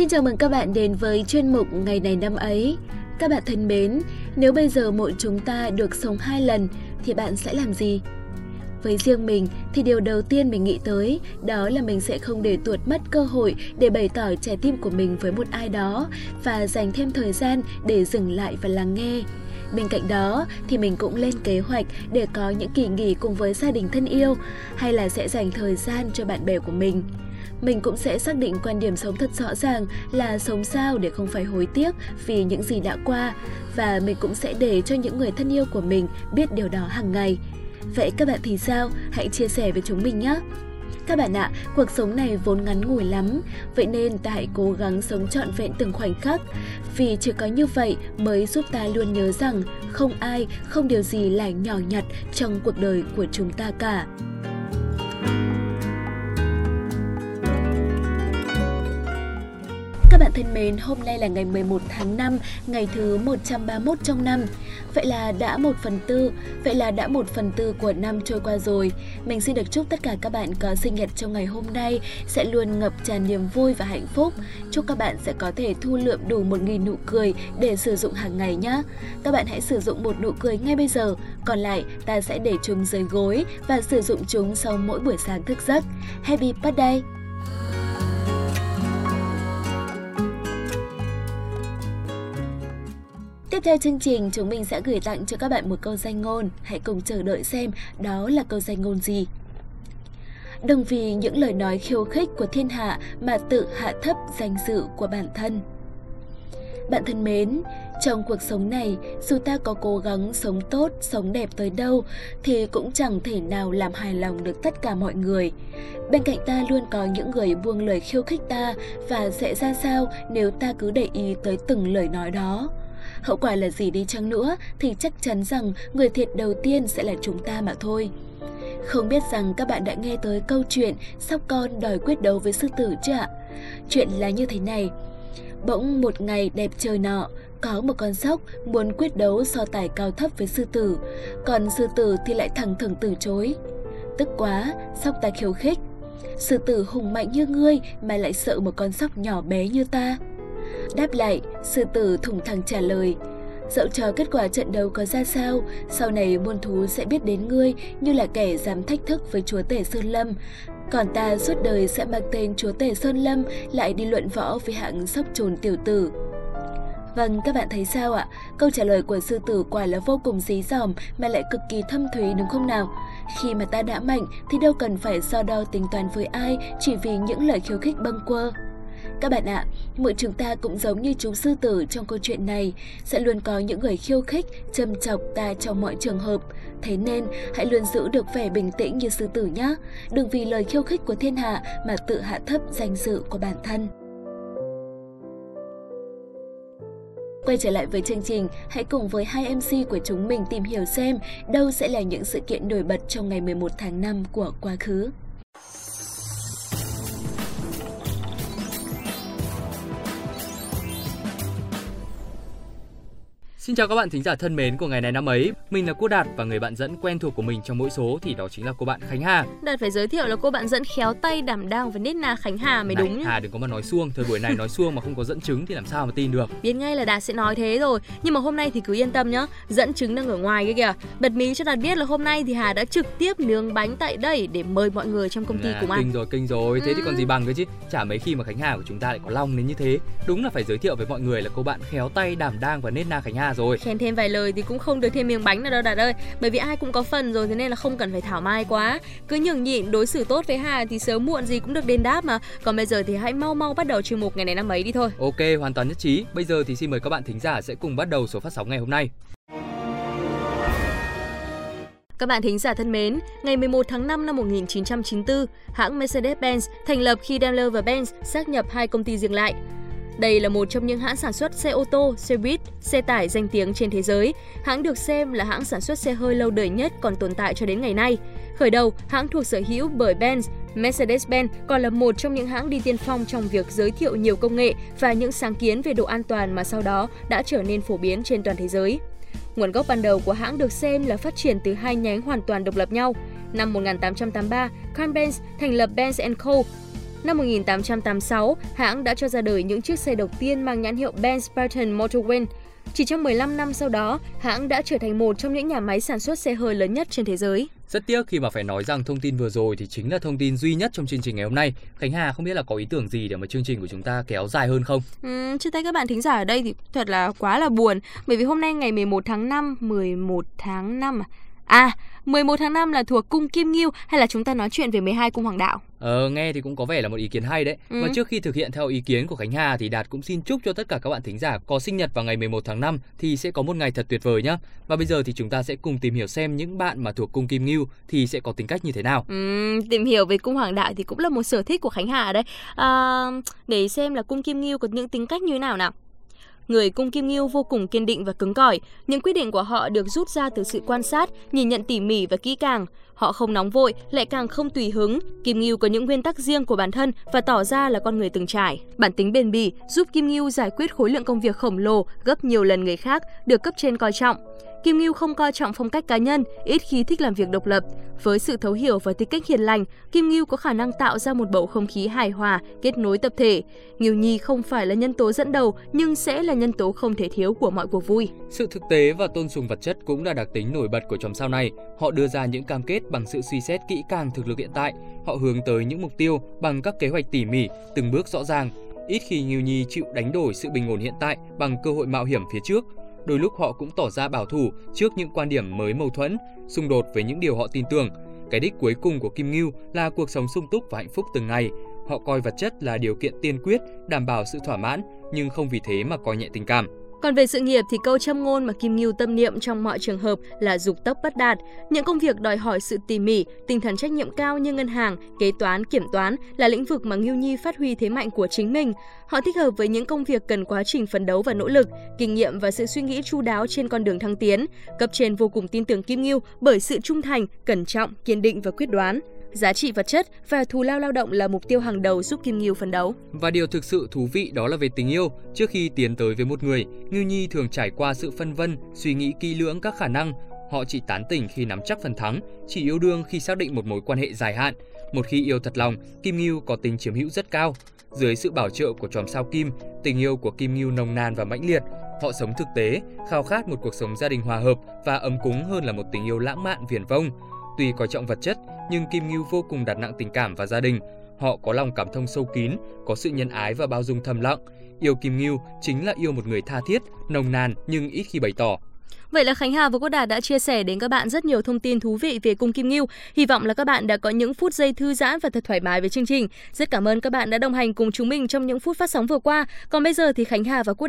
Xin chào mừng các bạn đến với chuyên mục Ngày này năm ấy. Các bạn thân mến, nếu bây giờ mỗi chúng ta được sống hai lần thì bạn sẽ làm gì? Với riêng mình thì điều đầu tiên mình nghĩ tới đó là mình sẽ không để tuột mất cơ hội để bày tỏ trái tim của mình với một ai đó và dành thêm thời gian để dừng lại và lắng nghe. Bên cạnh đó thì mình cũng lên kế hoạch để có những kỳ nghỉ cùng với gia đình thân yêu hay là sẽ dành thời gian cho bạn bè của mình. Mình cũng sẽ xác định quan điểm sống thật rõ ràng là sống sao để không phải hối tiếc vì những gì đã qua và mình cũng sẽ để cho những người thân yêu của mình biết điều đó hàng ngày. Vậy các bạn thì sao? Hãy chia sẻ với chúng mình nhé! Các bạn ạ, cuộc sống này vốn ngắn ngủi lắm, vậy nên ta hãy cố gắng sống trọn vẹn từng khoảnh khắc. Vì chỉ có như vậy mới giúp ta luôn nhớ rằng không ai, không điều gì là nhỏ nhặt trong cuộc đời của chúng ta cả. Các bạn thân mến, hôm nay là ngày 11 tháng 5, ngày thứ 131 trong năm. Vậy là đã một phần tư, vậy là đã một phần tư của năm trôi qua rồi. Mình xin được chúc tất cả các bạn có sinh nhật trong ngày hôm nay sẽ luôn ngập tràn niềm vui và hạnh phúc. Chúc các bạn sẽ có thể thu lượm đủ 1.000 nụ cười để sử dụng hàng ngày nhé. Các bạn hãy sử dụng một nụ cười ngay bây giờ, còn lại ta sẽ để chúng dưới gối và sử dụng chúng sau mỗi buổi sáng thức giấc. Happy birthday! Tiếp theo chương trình, chúng mình sẽ gửi tặng cho các bạn một câu danh ngôn. Hãy cùng chờ đợi xem đó là câu danh ngôn gì. Đừng vì những lời nói khiêu khích của thiên hạ mà tự hạ thấp danh dự của bản thân. Bạn thân mến, trong cuộc sống này, dù ta có cố gắng sống tốt, sống đẹp tới đâu, thì cũng chẳng thể nào làm hài lòng được tất cả mọi người. Bên cạnh ta luôn có những người buông lời khiêu khích ta và sẽ ra sao nếu ta cứ để ý tới từng lời nói đó. Hậu quả là gì đi chăng nữa thì chắc chắn rằng người thiệt đầu tiên sẽ là chúng ta mà thôi. Không biết rằng các bạn đã nghe tới câu chuyện sóc con đòi quyết đấu với sư tử chưa ạ? Chuyện là như thế này. Bỗng một ngày đẹp trời nọ, có một con sóc muốn quyết đấu so tài cao thấp với sư tử, còn sư tử thì lại thẳng thừng từ chối. Tức quá, sóc ta khiêu khích. Sư tử hùng mạnh như ngươi mà lại sợ một con sóc nhỏ bé như ta. Đáp lại, sư tử thủng thẳng trả lời, Dẫu cho kết quả trận đấu có ra sao, sau này muôn thú sẽ biết đến ngươi như là kẻ dám thách thức với chúa tể Sơn Lâm. Còn ta suốt đời sẽ mang tên chúa tể Sơn Lâm lại đi luận võ với hạng sóc trồn tiểu tử. Vâng, các bạn thấy sao ạ? Câu trả lời của sư tử quả là vô cùng dí dỏm mà lại cực kỳ thâm thúy đúng không nào? Khi mà ta đã mạnh thì đâu cần phải so đo tính toán với ai chỉ vì những lời khiêu khích bâng quơ. Các bạn ạ, mỗi chúng ta cũng giống như chú sư tử trong câu chuyện này, sẽ luôn có những người khiêu khích, châm chọc ta trong mọi trường hợp. Thế nên, hãy luôn giữ được vẻ bình tĩnh như sư tử nhé. Đừng vì lời khiêu khích của thiên hạ mà tự hạ thấp danh dự của bản thân. Quay trở lại với chương trình, hãy cùng với hai MC của chúng mình tìm hiểu xem đâu sẽ là những sự kiện nổi bật trong ngày 11 tháng 5 của quá khứ. Xin chào các bạn thính giả thân mến của ngày này năm ấy. Mình là cô Đạt và người bạn dẫn quen thuộc của mình trong mỗi số thì đó chính là cô bạn Khánh Hà. Đạt phải giới thiệu là cô bạn dẫn khéo tay đảm đang và nết na Khánh Hà mới này, đúng. Hà đừng có mà nói xuông, thời buổi này nói xuông mà không có dẫn chứng thì làm sao mà tin được. Biết ngay là Đạt sẽ nói thế rồi, nhưng mà hôm nay thì cứ yên tâm nhá, dẫn chứng đang ở ngoài kia kìa. Bật mí cho Đạt biết là hôm nay thì Hà đã trực tiếp nướng bánh tại đây để mời mọi người trong công ty là, cùng ăn. Kinh rồi, kinh rồi. Thế ừ. thì còn gì bằng cơ chứ? Chả mấy khi mà Khánh Hà của chúng ta lại có lòng đến như thế. Đúng là phải giới thiệu với mọi người là cô bạn khéo tay đảm đang và nết na Khánh Hà rồi. Khen thêm vài lời thì cũng không được thêm miếng bánh nào đâu Đạt ơi. Bởi vì ai cũng có phần rồi thế nên là không cần phải thảo mai quá. Cứ nhường nhịn đối xử tốt với Hà thì sớm muộn gì cũng được đền đáp mà. Còn bây giờ thì hãy mau mau bắt đầu chuyên mục ngày này năm ấy đi thôi. Ok hoàn toàn nhất trí. Bây giờ thì xin mời các bạn thính giả sẽ cùng bắt đầu số phát sóng ngày hôm nay. Các bạn thính giả thân mến, ngày 11 tháng 5 năm 1994, hãng Mercedes-Benz thành lập khi Daimler và Benz xác nhập hai công ty riêng lại. Đây là một trong những hãng sản xuất xe ô tô, xe buýt, xe tải danh tiếng trên thế giới. Hãng được xem là hãng sản xuất xe hơi lâu đời nhất còn tồn tại cho đến ngày nay. Khởi đầu, hãng thuộc sở hữu bởi Benz, Mercedes-Benz còn là một trong những hãng đi tiên phong trong việc giới thiệu nhiều công nghệ và những sáng kiến về độ an toàn mà sau đó đã trở nên phổ biến trên toàn thế giới. Nguồn gốc ban đầu của hãng được xem là phát triển từ hai nhánh hoàn toàn độc lập nhau. Năm 1883, Carl Benz thành lập Benz Co Năm 1886, hãng đã cho ra đời những chiếc xe đầu tiên mang nhãn hiệu Benz Spartan Motorway. Chỉ trong 15 năm sau đó, hãng đã trở thành một trong những nhà máy sản xuất xe hơi lớn nhất trên thế giới. Rất tiếc khi mà phải nói rằng thông tin vừa rồi thì chính là thông tin duy nhất trong chương trình ngày hôm nay. Khánh Hà không biết là có ý tưởng gì để mà chương trình của chúng ta kéo dài hơn không? Ừ, chia tay các bạn thính giả ở đây thì thật là quá là buồn bởi vì hôm nay ngày 11 tháng 5, 11 tháng 5 à? À, 11 tháng 5 là thuộc cung Kim Ngưu hay là chúng ta nói chuyện về 12 cung hoàng đạo? Ờ, nghe thì cũng có vẻ là một ý kiến hay đấy. Ừ. Và trước khi thực hiện theo ý kiến của Khánh Hà thì Đạt cũng xin chúc cho tất cả các bạn thính giả có sinh nhật vào ngày 11 tháng 5 thì sẽ có một ngày thật tuyệt vời nhá. Và bây giờ thì chúng ta sẽ cùng tìm hiểu xem những bạn mà thuộc cung Kim Ngưu thì sẽ có tính cách như thế nào. Ừ, tìm hiểu về cung hoàng đạo thì cũng là một sở thích của Khánh Hà đấy. À, để xem là cung Kim Ngưu có những tính cách như thế nào nào. Người cung Kim Ngưu vô cùng kiên định và cứng cỏi, những quyết định của họ được rút ra từ sự quan sát, nhìn nhận tỉ mỉ và kỹ càng. Họ không nóng vội, lại càng không tùy hứng. Kim Ngưu có những nguyên tắc riêng của bản thân và tỏ ra là con người từng trải. Bản tính bền bỉ giúp Kim Ngưu giải quyết khối lượng công việc khổng lồ gấp nhiều lần người khác, được cấp trên coi trọng. Kim Ngưu không coi trọng phong cách cá nhân, ít khi thích làm việc độc lập. Với sự thấu hiểu và tính cách hiền lành, Kim Ngưu có khả năng tạo ra một bầu không khí hài hòa, kết nối tập thể. Ngưu Nhi không phải là nhân tố dẫn đầu, nhưng sẽ là nhân tố không thể thiếu của mọi cuộc vui. Sự thực tế và tôn sùng vật chất cũng là đặc tính nổi bật của chòm sao này. Họ đưa ra những cam kết bằng sự suy xét kỹ càng thực lực hiện tại. Họ hướng tới những mục tiêu bằng các kế hoạch tỉ mỉ, từng bước rõ ràng. Ít khi Nghiêu Nhi chịu đánh đổi sự bình ổn hiện tại bằng cơ hội mạo hiểm phía trước đôi lúc họ cũng tỏ ra bảo thủ trước những quan điểm mới mâu thuẫn, xung đột với những điều họ tin tưởng. Cái đích cuối cùng của Kim Ngưu là cuộc sống sung túc và hạnh phúc từng ngày. Họ coi vật chất là điều kiện tiên quyết đảm bảo sự thỏa mãn, nhưng không vì thế mà coi nhẹ tình cảm. Còn về sự nghiệp thì câu châm ngôn mà Kim Ngưu tâm niệm trong mọi trường hợp là dục tốc bất đạt. Những công việc đòi hỏi sự tỉ mỉ, tinh thần trách nhiệm cao như ngân hàng, kế toán, kiểm toán là lĩnh vực mà Ngưu Nhi phát huy thế mạnh của chính mình. Họ thích hợp với những công việc cần quá trình phấn đấu và nỗ lực, kinh nghiệm và sự suy nghĩ chu đáo trên con đường thăng tiến. Cấp trên vô cùng tin tưởng Kim Ngưu bởi sự trung thành, cẩn trọng, kiên định và quyết đoán. Giá trị vật chất và thù lao lao động là mục tiêu hàng đầu giúp Kim Ngưu phấn đấu. Và điều thực sự thú vị đó là về tình yêu. Trước khi tiến tới với một người, Ngưu Nhi thường trải qua sự phân vân, suy nghĩ kỹ lưỡng các khả năng. Họ chỉ tán tỉnh khi nắm chắc phần thắng, chỉ yêu đương khi xác định một mối quan hệ dài hạn. Một khi yêu thật lòng, Kim Ngưu có tính chiếm hữu rất cao. Dưới sự bảo trợ của chòm sao Kim, tình yêu của Kim Ngưu nồng nàn và mãnh liệt. Họ sống thực tế, khao khát một cuộc sống gia đình hòa hợp và ấm cúng hơn là một tình yêu lãng mạn viển vông. Tuy coi trọng vật chất, nhưng Kim Ngưu vô cùng đặt nặng tình cảm và gia đình. Họ có lòng cảm thông sâu kín, có sự nhân ái và bao dung thầm lặng. Yêu Kim Ngưu chính là yêu một người tha thiết, nồng nàn nhưng ít khi bày tỏ. Vậy là Khánh Hà và Quốc Đạt đã chia sẻ đến các bạn rất nhiều thông tin thú vị về cung Kim Ngưu. Hy vọng là các bạn đã có những phút giây thư giãn và thật thoải mái với chương trình. Rất cảm ơn các bạn đã đồng hành cùng chúng mình trong những phút phát sóng vừa qua. Còn bây giờ thì Khánh Hà và Quốc Đạt